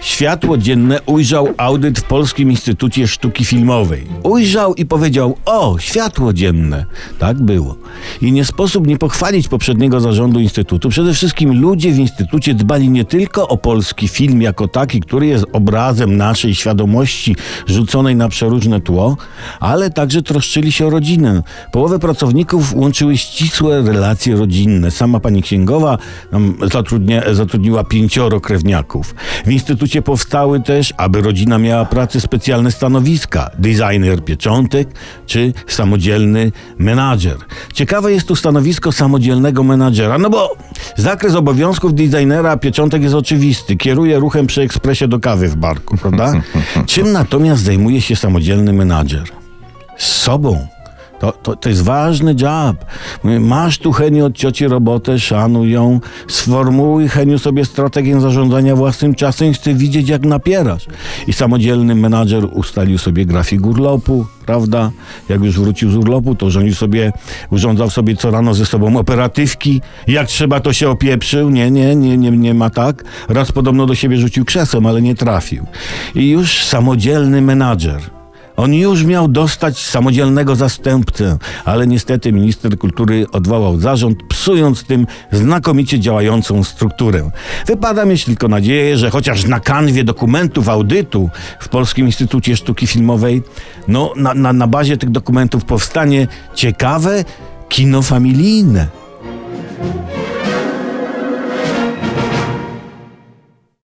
światło dzienne ujrzał audyt w Polskim Instytucie Sztuki Filmowej. Ujrzał i powiedział: O, światło dzienne. Tak było. I nie sposób nie pochwalić poprzedniego zarządu Instytutu. Przede wszystkim ludzie w Instytucie dbali nie tylko o polski film jako taki, który jest obrazem naszej świadomości rzuconej na przeróżne tło, ale także troszczyli się o rodzinę. Połowę pracowników łączyły ścisłe relacje rodzinne. Sama pani księgowa um, zatrudnia, zatrudniła pięcioro krewniaków. W Instytucie powstały też, aby rodzina miała pracy, specjalne stanowiska. Designer pieczątek czy samodzielny menadżer. Ciekawe jest tu stanowisko samodzielnego menadżera, no bo zakres obowiązków designera pieczątek jest oczywisty. Kieruje ruchem przy ekspresie do kawy w barku, prawda? Czym natomiast zajmuje się samodzielny menadżer? Z sobą. To, to, to jest ważny job. Masz tu, Heniu, od cioci robotę, szanuj ją, sformułuj, Heniu, sobie strategię zarządzania własnym czasem, chcę widzieć, jak napierasz. I samodzielny menadżer ustalił sobie grafik urlopu, prawda? Jak już wrócił z urlopu, to urządził sobie, urządzał sobie co rano ze sobą operatywki. Jak trzeba, to się opieprzył. Nie, nie, nie, nie, nie ma tak. Raz podobno do siebie rzucił krzesłem, ale nie trafił. I już samodzielny menadżer. On już miał dostać samodzielnego zastępcę, ale niestety minister kultury odwołał zarząd, psując tym znakomicie działającą strukturę. Wypada mieć tylko nadzieję, że chociaż na kanwie dokumentów audytu w Polskim Instytucie Sztuki Filmowej, no na, na, na bazie tych dokumentów powstanie ciekawe kino familijne.